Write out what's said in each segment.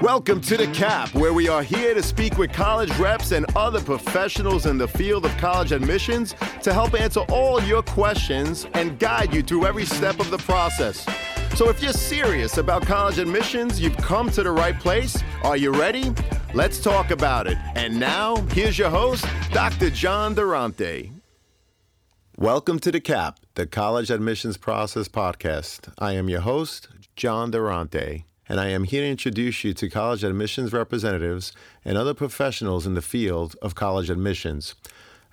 Welcome to The Cap, where we are here to speak with college reps and other professionals in the field of college admissions to help answer all your questions and guide you through every step of the process. So if you're serious about college admissions, you've come to the right place. Are you ready? Let's talk about it. And now, here's your host, Dr. John Durante. Welcome to The Cap, the College Admissions Process Podcast. I am your host, John Durante and I am here to introduce you to college admissions representatives and other professionals in the field of college admissions.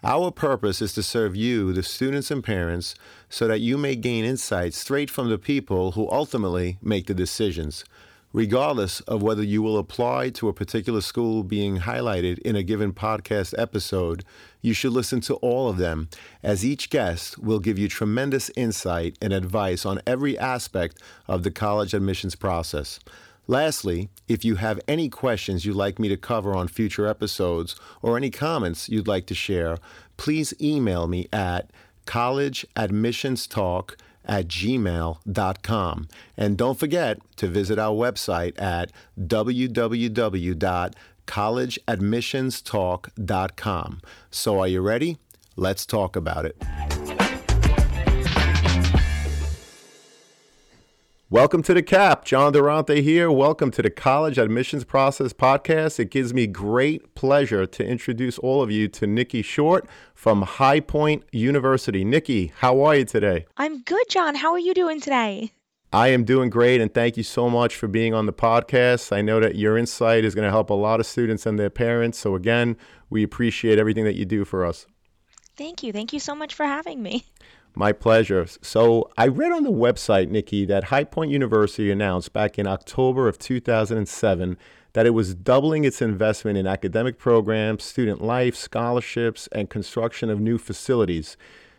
Our purpose is to serve you, the students and parents, so that you may gain insights straight from the people who ultimately make the decisions regardless of whether you will apply to a particular school being highlighted in a given podcast episode, you should listen to all of them, as each guest will give you tremendous insight and advice on every aspect of the college admissions process. Lastly, if you have any questions you'd like me to cover on future episodes or any comments you'd like to share, please email me at collegeadmissionstalk at gmail.com. And don't forget to visit our website at www.collegeadmissionstalk.com. So, are you ready? Let's talk about it. Welcome to the CAP. John Durante here. Welcome to the College Admissions Process Podcast. It gives me great pleasure to introduce all of you to Nikki Short from High Point University. Nikki, how are you today? I'm good, John. How are you doing today? I am doing great, and thank you so much for being on the podcast. I know that your insight is going to help a lot of students and their parents. So, again, we appreciate everything that you do for us. Thank you. Thank you so much for having me. My pleasure. So I read on the website, Nikki, that High Point University announced back in October of 2007 that it was doubling its investment in academic programs, student life, scholarships, and construction of new facilities.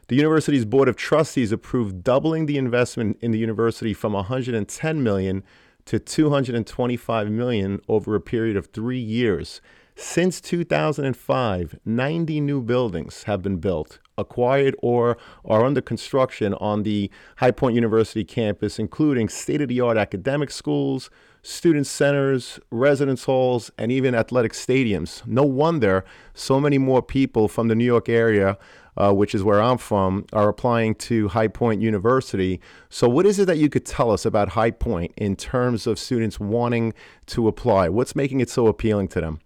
The university's board of trustees approved doubling the investment in the university from 110 million to 225 million over a period of 3 years. Since 2005, 90 new buildings have been built, acquired, or are under construction on the High Point University campus, including state of the art academic schools, student centers, residence halls, and even athletic stadiums. No wonder so many more people from the New York area. Uh, which is where I'm from, are applying to High Point University. So, what is it that you could tell us about High Point in terms of students wanting to apply? What's making it so appealing to them?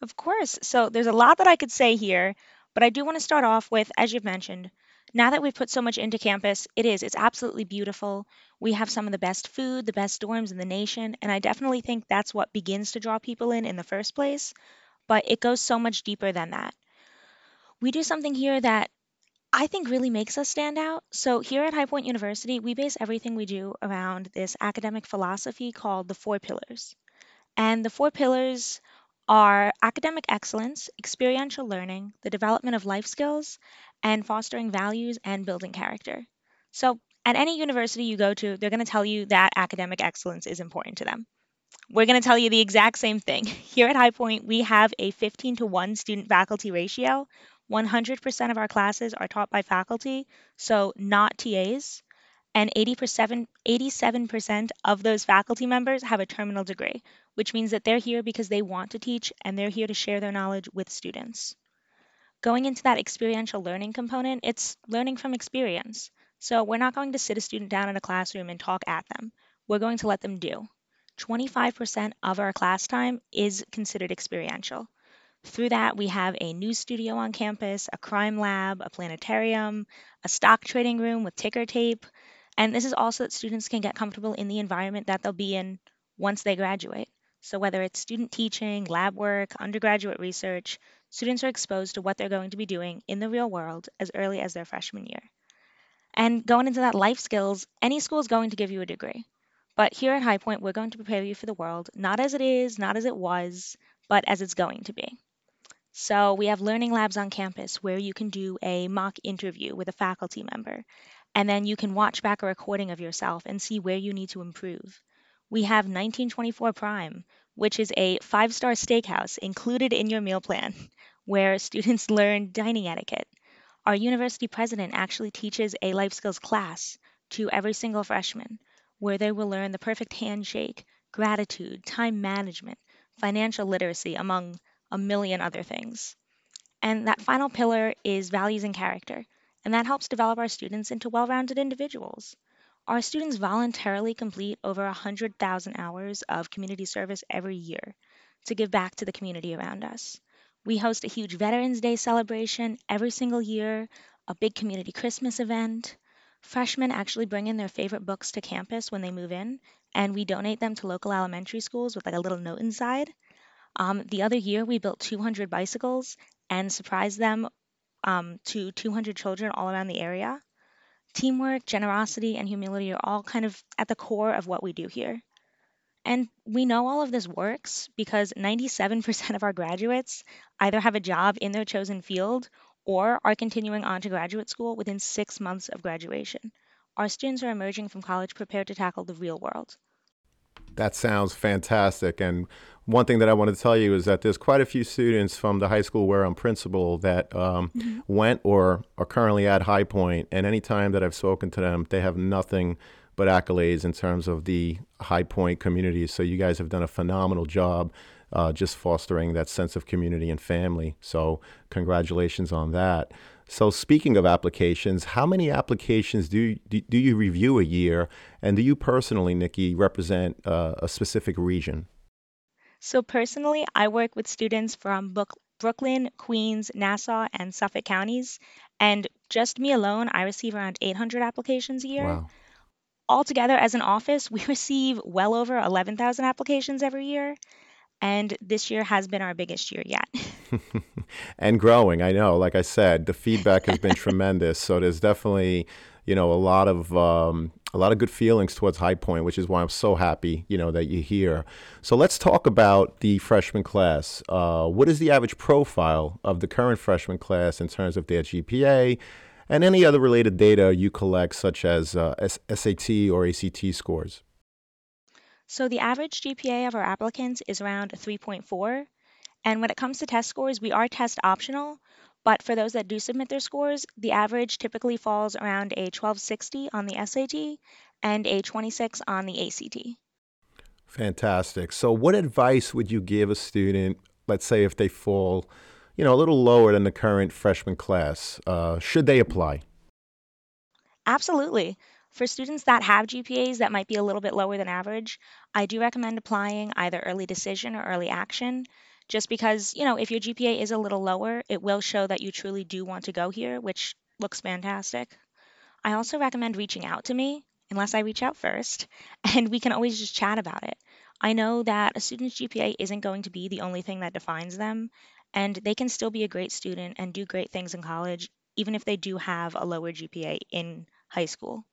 Of course. So there's a lot that I could say here, but I do want to start off with, as you've mentioned, now that we've put so much into campus, it is. It's absolutely beautiful. We have some of the best food, the best dorms in the nation, and I definitely think that's what begins to draw people in in the first place. But it goes so much deeper than that. We do something here that I think really makes us stand out. So, here at High Point University, we base everything we do around this academic philosophy called the four pillars. And the four pillars are academic excellence, experiential learning, the development of life skills, and fostering values and building character. So, at any university you go to, they're going to tell you that academic excellence is important to them. We're going to tell you the exact same thing. Here at High Point, we have a 15 to 1 student faculty ratio. 100% of our classes are taught by faculty, so not TAs and 80%, 87% of those faculty members have a terminal degree, which means that they're here because they want to teach and they're here to share their knowledge with students. Going into that experiential learning component, it's learning from experience. So we're not going to sit a student down in a classroom and talk at them. We're going to let them do. 25% of our class time is considered experiential. Through that, we have a news studio on campus, a crime lab, a planetarium, a stock trading room with ticker tape, and this is also that students can get comfortable in the environment that they'll be in once they graduate. So, whether it's student teaching, lab work, undergraduate research, students are exposed to what they're going to be doing in the real world as early as their freshman year. And going into that life skills, any school is going to give you a degree. But here at High Point, we're going to prepare you for the world, not as it is, not as it was, but as it's going to be. So we have learning labs on campus where you can do a mock interview with a faculty member and then you can watch back a recording of yourself and see where you need to improve. We have 1924 Prime, which is a five star steakhouse included in your meal plan, where students learn dining etiquette. Our university president actually teaches a life skills class to every single freshman, where they will learn the perfect handshake, gratitude, time management, financial literacy, among a million other things. And that final pillar is values and character, and that helps develop our students into well rounded individuals. Our students voluntarily complete over 100,000 hours of community service every year to give back to the community around us. We host a huge Veterans Day celebration every single year, a big community Christmas event. Freshmen actually bring in their favorite books to campus when they move in, and we donate them to local elementary schools with like a little note inside. Um, the other year, we built 200 bicycles and surprised them um, to 200 children all around the area. Teamwork, generosity, and humility are all kind of at the core of what we do here. And we know all of this works because 97% of our graduates either have a job in their chosen field or are continuing on to graduate school within six months of graduation. Our students are emerging from college prepared to tackle the real world. That sounds fantastic. And one thing that I want to tell you is that there's quite a few students from the high school where I'm principal that um, mm-hmm. went or are currently at High Point. And anytime that I've spoken to them, they have nothing but accolades in terms of the High Point community. So you guys have done a phenomenal job uh, just fostering that sense of community and family. So congratulations on that. So speaking of applications, how many applications do you, do, do you review a year, and do you personally, Nikki, represent uh, a specific region? So personally, I work with students from Brooklyn, Queens, Nassau, and Suffolk counties, and just me alone, I receive around 800 applications a year. Wow. Altogether, as an office, we receive well over 11,000 applications every year and this year has been our biggest year yet. and growing, I know. Like I said, the feedback has been tremendous. So there's definitely, you know, a lot of um, a lot of good feelings towards High Point, which is why I'm so happy, you know, that you're here. So let's talk about the freshman class. Uh, what is the average profile of the current freshman class in terms of their GPA? And any other related data you collect, such as uh, SAT or ACT scores. So the average GPA of our applicants is around 3.4. And when it comes to test scores, we are test optional, but for those that do submit their scores, the average typically falls around a 1260 on the SAT and a 26 on the ACT. Fantastic. So what advice would you give a student, let's say if they fall, you know, a little lower than the current freshman class? Uh, should they apply? Absolutely. For students that have GPAs that might be a little bit lower than average, I do recommend applying either early decision or early action, just because, you know, if your GPA is a little lower, it will show that you truly do want to go here, which looks fantastic. I also recommend reaching out to me, unless I reach out first, and we can always just chat about it. I know that a student's GPA isn't going to be the only thing that defines them, and they can still be a great student and do great things in college, even if they do have a lower GPA in high school.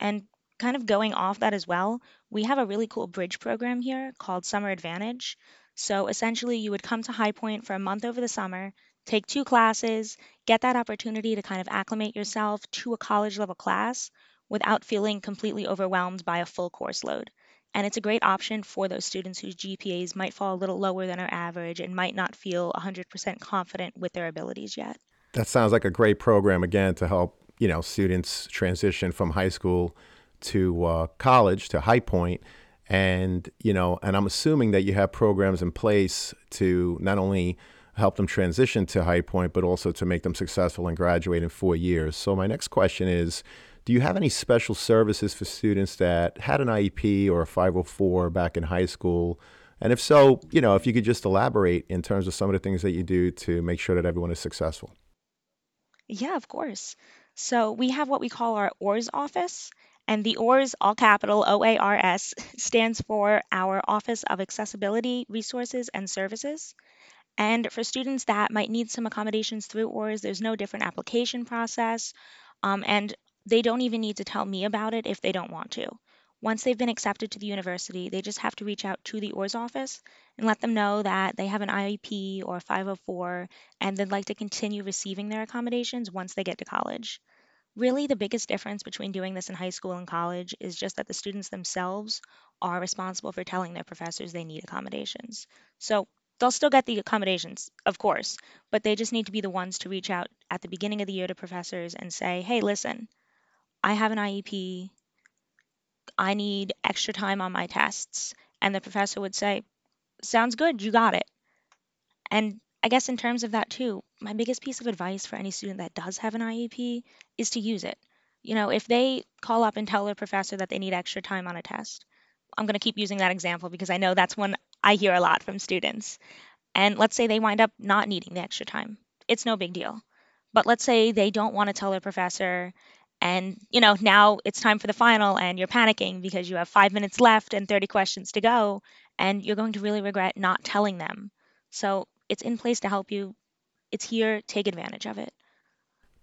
And kind of going off that as well, we have a really cool bridge program here called Summer Advantage. So essentially, you would come to High Point for a month over the summer, take two classes, get that opportunity to kind of acclimate yourself to a college level class without feeling completely overwhelmed by a full course load. And it's a great option for those students whose GPAs might fall a little lower than our average and might not feel 100% confident with their abilities yet. That sounds like a great program, again, to help you know students transition from high school to uh, college to High Point, and you know, and I'm assuming that you have programs in place to not only help them transition to High Point, but also to make them successful and graduate in four years. So my next question is. Do you have any special services for students that had an IEP or a 504 back in high school? And if so, you know, if you could just elaborate in terms of some of the things that you do to make sure that everyone is successful. Yeah, of course. So we have what we call our OARS office, and the OARS, all capital O A R S, stands for our Office of Accessibility, Resources, and Services. And for students that might need some accommodations through OARS, there's no different application process, um, and they don't even need to tell me about it if they don't want to. Once they've been accepted to the university, they just have to reach out to the OARS office and let them know that they have an IEP or 504 and they'd like to continue receiving their accommodations once they get to college. Really, the biggest difference between doing this in high school and college is just that the students themselves are responsible for telling their professors they need accommodations. So they'll still get the accommodations, of course, but they just need to be the ones to reach out at the beginning of the year to professors and say, hey, listen, I have an IEP. I need extra time on my tests. And the professor would say, Sounds good, you got it. And I guess in terms of that too, my biggest piece of advice for any student that does have an IEP is to use it. You know, if they call up and tell their professor that they need extra time on a test, I'm going to keep using that example because I know that's one I hear a lot from students. And let's say they wind up not needing the extra time. It's no big deal. But let's say they don't want to tell their professor and you know now it's time for the final and you're panicking because you have 5 minutes left and 30 questions to go and you're going to really regret not telling them. So it's in place to help you. It's here, take advantage of it.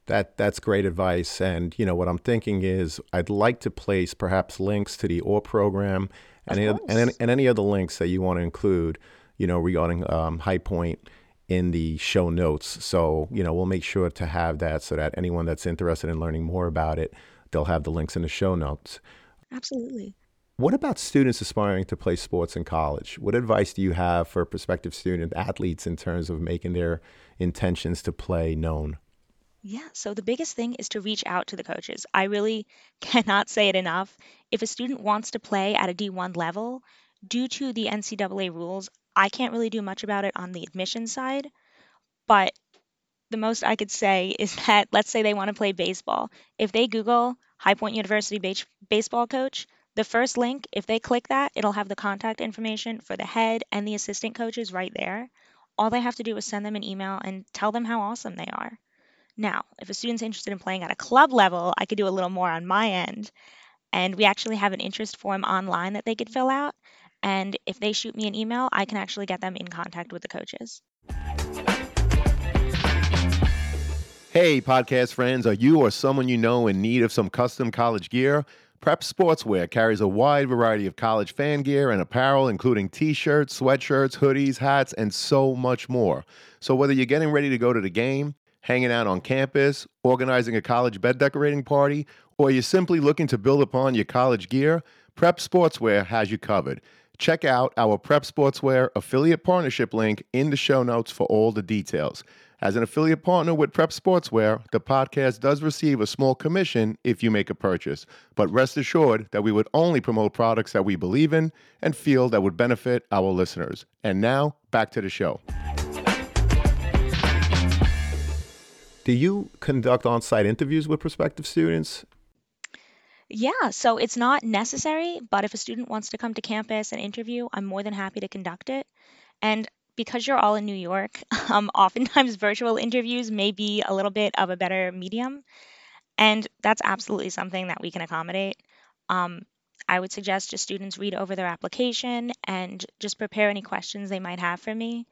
That that's great advice. And you know what I'm thinking is I'd like to place perhaps links to the OAR program and any, and, and any other links that you want to include, you know, regarding um, High Point in the show notes. So you know we'll make sure to have that so that anyone that's interested in learning more about it, they'll have the links in the show notes. Absolutely. What about students aspiring to play sports in college? What advice do you have for prospective student athletes in terms of making their intentions to play known? Yeah, so the biggest thing is to reach out to the coaches. I really cannot say it enough. If a student wants to play at a D1 level, due to the NCAA rules, I can't really do much about it on the admission side. But the most I could say is that let's say they want to play baseball. If they Google High Point University base- baseball coach, the first link, if they click that, it'll have the contact information for the head and the assistant coaches right there. All they have to do is send them an email and tell them how awesome they are. Now, if a student's interested in playing at a club level, I could do a little more on my end. And we actually have an interest form online that they could fill out. And if they shoot me an email, I can actually get them in contact with the coaches. Hey, podcast friends, are you or someone you know in need of some custom college gear? Prep Sportswear carries a wide variety of college fan gear and apparel, including t shirts, sweatshirts, hoodies, hats, and so much more. So, whether you're getting ready to go to the game, hanging out on campus, organizing a college bed decorating party, or you're simply looking to build upon your college gear, Prep Sportswear has you covered. Check out our Prep Sportswear affiliate partnership link in the show notes for all the details. As an affiliate partner with Prep Sportswear, the podcast does receive a small commission if you make a purchase. But rest assured that we would only promote products that we believe in and feel that would benefit our listeners. And now, back to the show. Do you conduct on site interviews with prospective students? Yeah, so it's not necessary, but if a student wants to come to campus and interview, I'm more than happy to conduct it. And because you're all in New York, um, oftentimes virtual interviews may be a little bit of a better medium. And that's absolutely something that we can accommodate. Um, I would suggest just students read over their application and just prepare any questions they might have for me.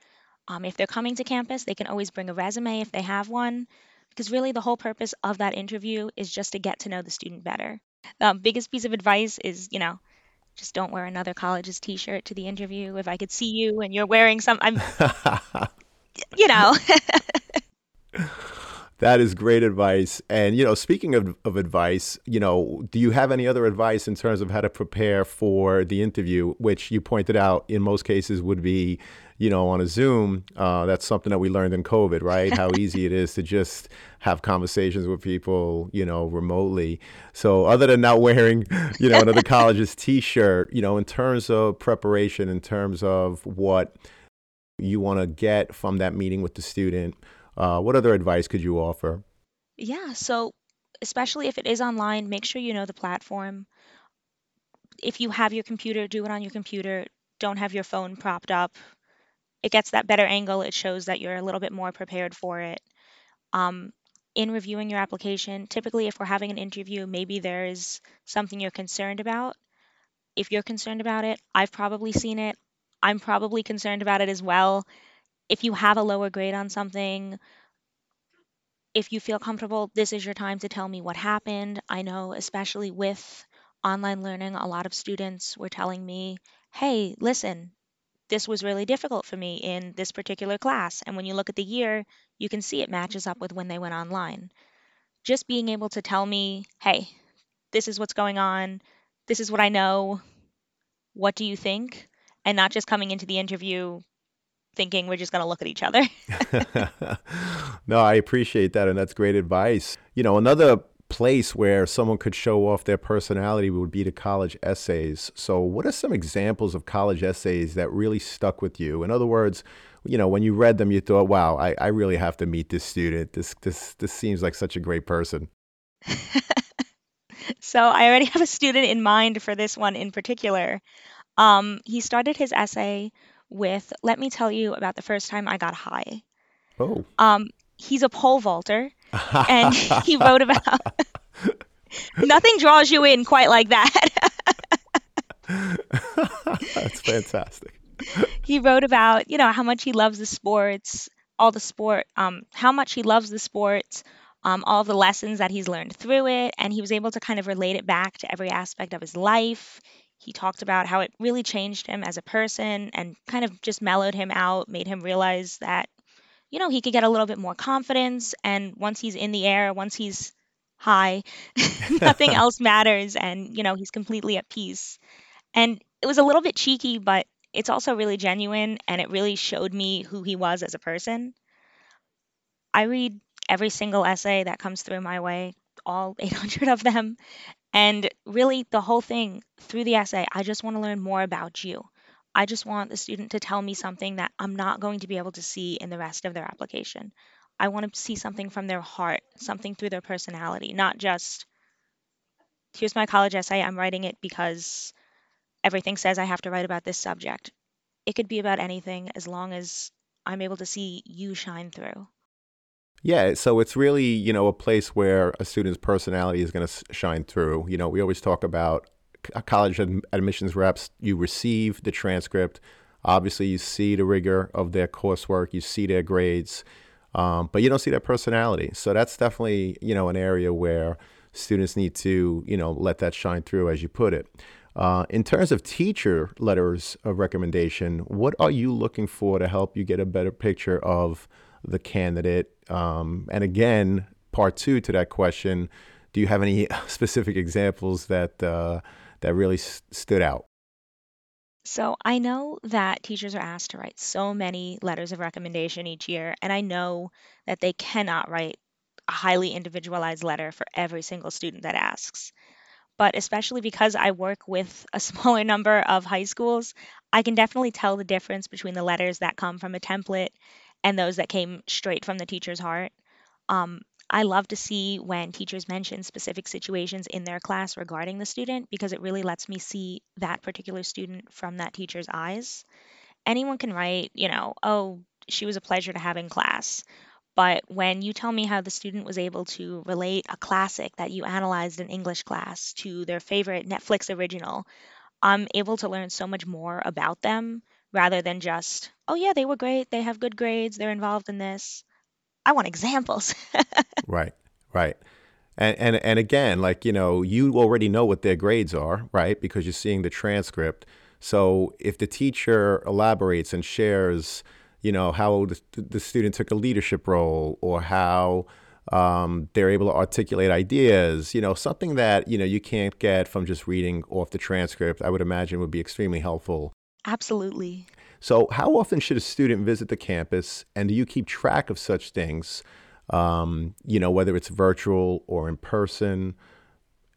Um, if they're coming to campus, they can always bring a resume if they have one, because really the whole purpose of that interview is just to get to know the student better. The biggest piece of advice is, you know, just don't wear another college's t-shirt to the interview. If I could see you and you're wearing some, I'm, you know. that is great advice. And you know, speaking of, of advice, you know, do you have any other advice in terms of how to prepare for the interview, which you pointed out in most cases would be you know, on a Zoom, uh, that's something that we learned in COVID, right? How easy it is to just have conversations with people, you know, remotely. So, other than not wearing, you know, another college's T-shirt, you know, in terms of preparation, in terms of what you want to get from that meeting with the student, uh, what other advice could you offer? Yeah, so especially if it is online, make sure you know the platform. If you have your computer, do it on your computer. Don't have your phone propped up it gets that better angle. It shows that you're a little bit more prepared for it. Um, in reviewing your application, typically, if we're having an interview, maybe there's something you're concerned about. If you're concerned about it, I've probably seen it. I'm probably concerned about it as well. If you have a lower grade on something, if you feel comfortable, this is your time to tell me what happened. I know, especially with online learning, a lot of students were telling me, hey, listen, this was really difficult for me in this particular class. And when you look at the year, you can see it matches up with when they went online. Just being able to tell me, hey, this is what's going on, this is what I know, what do you think? And not just coming into the interview thinking we're just going to look at each other. no, I appreciate that. And that's great advice. You know, another place where someone could show off their personality would be the college essays. So, what are some examples of college essays that really stuck with you? In other words, you know, when you read them, you thought, "Wow, I, I really have to meet this student. This this this seems like such a great person." so I already have a student in mind for this one in particular. Um, he started his essay with, "Let me tell you about the first time I got high." Oh. Um, he's a pole vaulter, and he wrote about. Nothing draws you in quite like that. That's fantastic. he wrote about, you know, how much he loves the sports, all the sport, um, how much he loves the sports, um, all the lessons that he's learned through it, and he was able to kind of relate it back to every aspect of his life. He talked about how it really changed him as a person and kind of just mellowed him out, made him realize that, you know, he could get a little bit more confidence. And once he's in the air, once he's high, nothing else matters. And, you know, he's completely at peace. And it was a little bit cheeky, but it's also really genuine and it really showed me who he was as a person. I read every single essay that comes through my way, all 800 of them. And really, the whole thing through the essay, I just want to learn more about you. I just want the student to tell me something that I'm not going to be able to see in the rest of their application. I want to see something from their heart, something through their personality, not just, here's my college essay, I'm writing it because everything says I have to write about this subject. It could be about anything as long as I'm able to see you shine through. Yeah, so it's really, you know, a place where a student's personality is going to shine through. You know, we always talk about college admissions reps, you receive the transcript. Obviously, you see the rigor of their coursework, you see their grades, um, but you don't see their personality. So that's definitely, you know, an area where students need to, you know, let that shine through, as you put it. Uh, in terms of teacher letters of recommendation, what are you looking for to help you get a better picture of the candidate? Um, and again, part two to that question: Do you have any specific examples that uh, that really s- stood out? So I know that teachers are asked to write so many letters of recommendation each year, and I know that they cannot write a highly individualized letter for every single student that asks but especially because I work with a smaller number of high schools, I can definitely tell the difference between the letters that come from a template and those that came straight from the teacher's heart. Um, I love to see when teachers mention specific situations in their class regarding the student because it really lets me see that particular student from that teacher's eyes. Anyone can write, you know, oh, she was a pleasure to have in class. But when you tell me how the student was able to relate a classic that you analyzed in English class to their favorite Netflix original, I'm able to learn so much more about them rather than just, oh, yeah, they were great. They have good grades. They're involved in this. I want examples. right, right. And, and and again, like you know, you already know what their grades are, right? Because you're seeing the transcript. So if the teacher elaborates and shares you know, how the, the student took a leadership role or how um, they're able to articulate ideas, you know, something that, you know, you can't get from just reading off the transcript, I would imagine would be extremely helpful. Absolutely. So, how often should a student visit the campus, and do you keep track of such things? Um, you know, whether it's virtual or in person.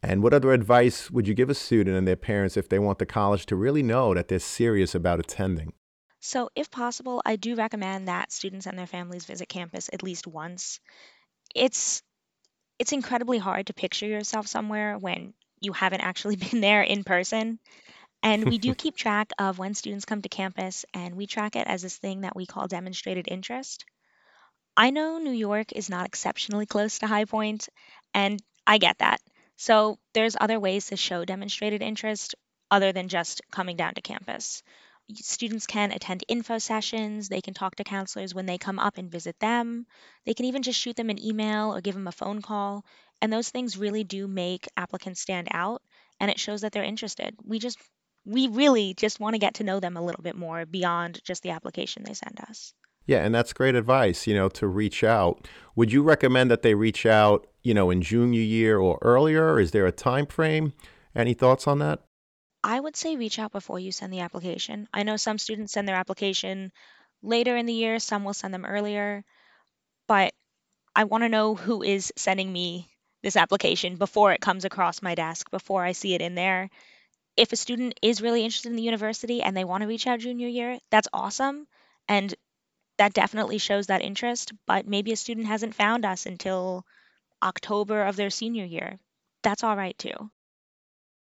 And what other advice would you give a student and their parents if they want the college to really know that they're serious about attending? So, if possible, I do recommend that students and their families visit campus at least once. It's it's incredibly hard to picture yourself somewhere when you haven't actually been there in person. And we do keep track of when students come to campus, and we track it as this thing that we call demonstrated interest. I know New York is not exceptionally close to High Point, and I get that. So there's other ways to show demonstrated interest other than just coming down to campus students can attend info sessions, they can talk to counselors when they come up and visit them. They can even just shoot them an email or give them a phone call. And those things really do make applicants stand out and it shows that they're interested. We just we really just want to get to know them a little bit more beyond just the application they send us. Yeah, and that's great advice, you know, to reach out. Would you recommend that they reach out, you know, in junior year or earlier? Is there a time frame? Any thoughts on that? I would say reach out before you send the application. I know some students send their application later in the year, some will send them earlier, but I want to know who is sending me this application before it comes across my desk, before I see it in there. If a student is really interested in the university and they want to reach out junior year, that's awesome. And that definitely shows that interest. But maybe a student hasn't found us until October of their senior year. That's all right too.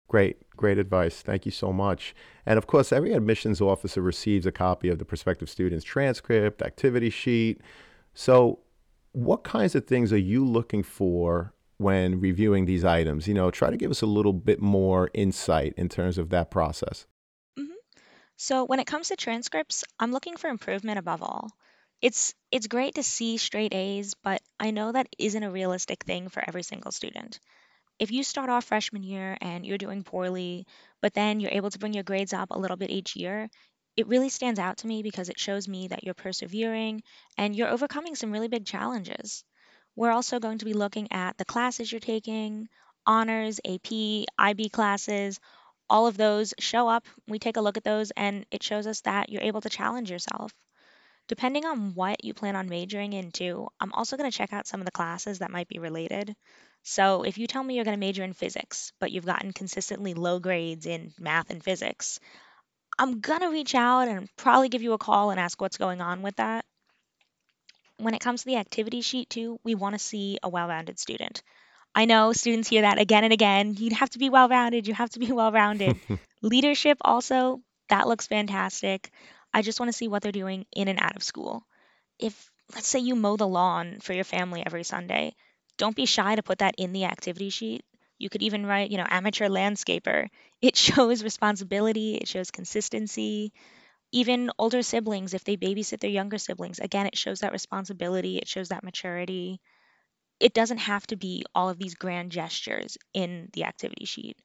Great, great advice. Thank you so much. And of course, every admissions officer receives a copy of the prospective student's transcript, activity sheet. So, what kinds of things are you looking for when reviewing these items? You know, try to give us a little bit more insight in terms of that process. hmm So when it comes to transcripts, I'm looking for improvement above all. It's it's great to see straight A's, but I know that isn't a realistic thing for every single student if you start off freshman year and you're doing poorly, but then you're able to bring your grades up a little bit each year, it really stands out to me because it shows me that you're persevering and you're overcoming some really big challenges. We're also going to be looking at the classes you're taking, honors, AP, IB classes, all of those show up. We take a look at those and it shows us that you're able to challenge yourself. Depending on what you plan on majoring into, I'm also going to check out some of the classes that might be related. So if you tell me you're going to major in physics, but you've gotten consistently low grades in math and physics, I'm going to reach out and probably give you a call and ask what's going on with that. When it comes to the activity sheet, too, we want to see a well rounded student. I know students hear that again and again. You have to be well rounded, you have to be well rounded. Leadership, also, that looks fantastic. I just want to see what they're doing in and out of school. If, let's say, you mow the lawn for your family every Sunday, don't be shy to put that in the activity sheet. You could even write, you know, amateur landscaper. It shows responsibility, it shows consistency. Even older siblings, if they babysit their younger siblings, again, it shows that responsibility, it shows that maturity. It doesn't have to be all of these grand gestures in the activity sheet.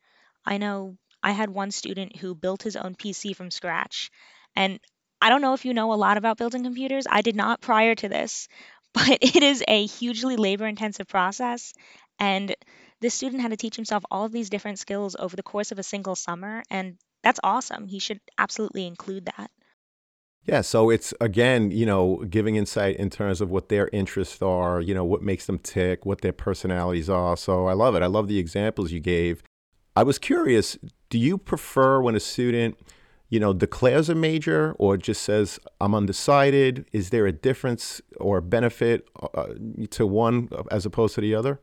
I know I had one student who built his own PC from scratch, and I don't know if you know a lot about building computers. I did not prior to this, but it is a hugely labor intensive process. And this student had to teach himself all of these different skills over the course of a single summer. And that's awesome. He should absolutely include that. Yeah, so it's again, you know, giving insight in terms of what their interests are, you know, what makes them tick, what their personalities are. So I love it. I love the examples you gave. I was curious, do you prefer when a student you know, declares a major or just says, I'm undecided? Is there a difference or benefit uh, to one as opposed to the other?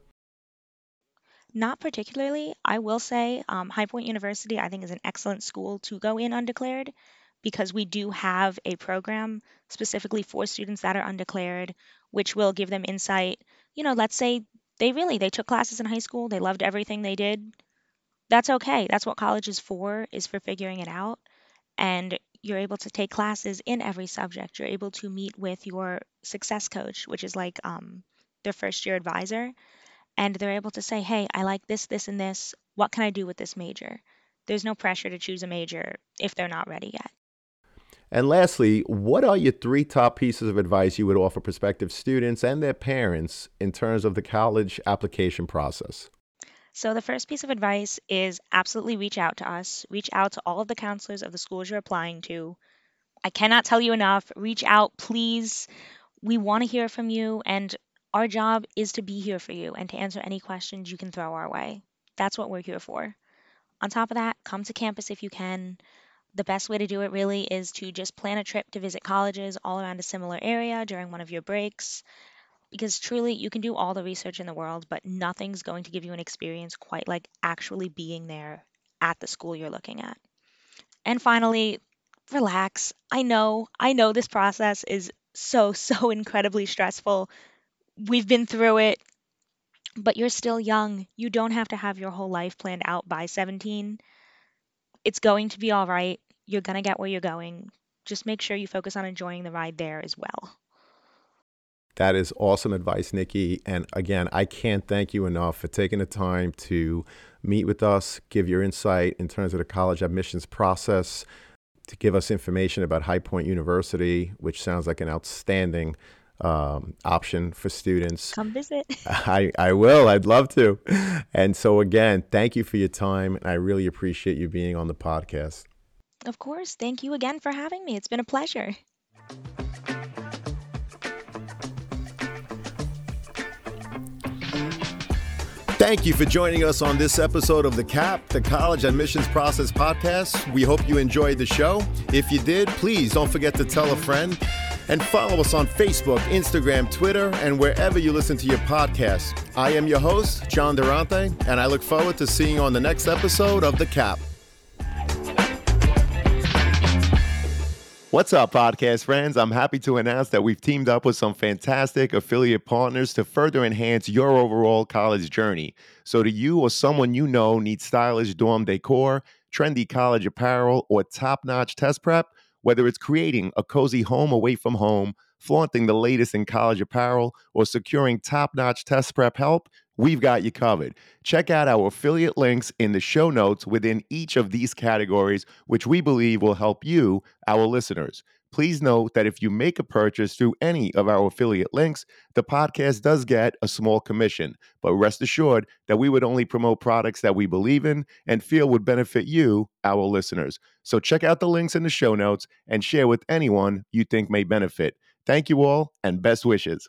Not particularly. I will say um, High Point University, I think, is an excellent school to go in undeclared because we do have a program specifically for students that are undeclared, which will give them insight. You know, let's say they really they took classes in high school, they loved everything they did. That's okay. That's what college is for, is for figuring it out and you're able to take classes in every subject. You're able to meet with your success coach, which is like um, their first year advisor, and they're able to say, hey, I like this, this, and this. What can I do with this major? There's no pressure to choose a major if they're not ready yet. And lastly, what are your three top pieces of advice you would offer prospective students and their parents in terms of the college application process? So, the first piece of advice is absolutely reach out to us. Reach out to all of the counselors of the schools you're applying to. I cannot tell you enough. Reach out, please. We want to hear from you, and our job is to be here for you and to answer any questions you can throw our way. That's what we're here for. On top of that, come to campus if you can. The best way to do it really is to just plan a trip to visit colleges all around a similar area during one of your breaks because truly you can do all the research in the world, but nothing's going to give you an experience quite like actually being there at the school you're looking at. And finally, relax. I know, I know this process is so, so incredibly stressful. We've been through it, but you're still young. You don't have to have your whole life planned out by 17. It's going to be all right. You're going to get where you're going. Just make sure you focus on enjoying the ride there as well. That is awesome advice, Nikki. And again, I can't thank you enough for taking the time to meet with us, give your insight in terms of the college admissions process, to give us information about High Point University, which sounds like an outstanding um, option for students. Come visit. I, I will. I'd love to. And so, again, thank you for your time. And I really appreciate you being on the podcast. Of course. Thank you again for having me. It's been a pleasure. Thank you for joining us on this episode of The CAP, the College Admissions Process Podcast. We hope you enjoyed the show. If you did, please don't forget to tell a friend and follow us on Facebook, Instagram, Twitter, and wherever you listen to your podcasts. I am your host, John Durante, and I look forward to seeing you on the next episode of The CAP. What's up, podcast friends? I'm happy to announce that we've teamed up with some fantastic affiliate partners to further enhance your overall college journey. So, do you or someone you know needs stylish dorm decor, trendy college apparel, or top notch test prep? Whether it's creating a cozy home away from home, flaunting the latest in college apparel, or securing top notch test prep help, we've got you covered. Check out our affiliate links in the show notes within each of these categories, which we believe will help you, our listeners. Please note that if you make a purchase through any of our affiliate links, the podcast does get a small commission. But rest assured that we would only promote products that we believe in and feel would benefit you, our listeners. So check out the links in the show notes and share with anyone you think may benefit. Thank you all and best wishes.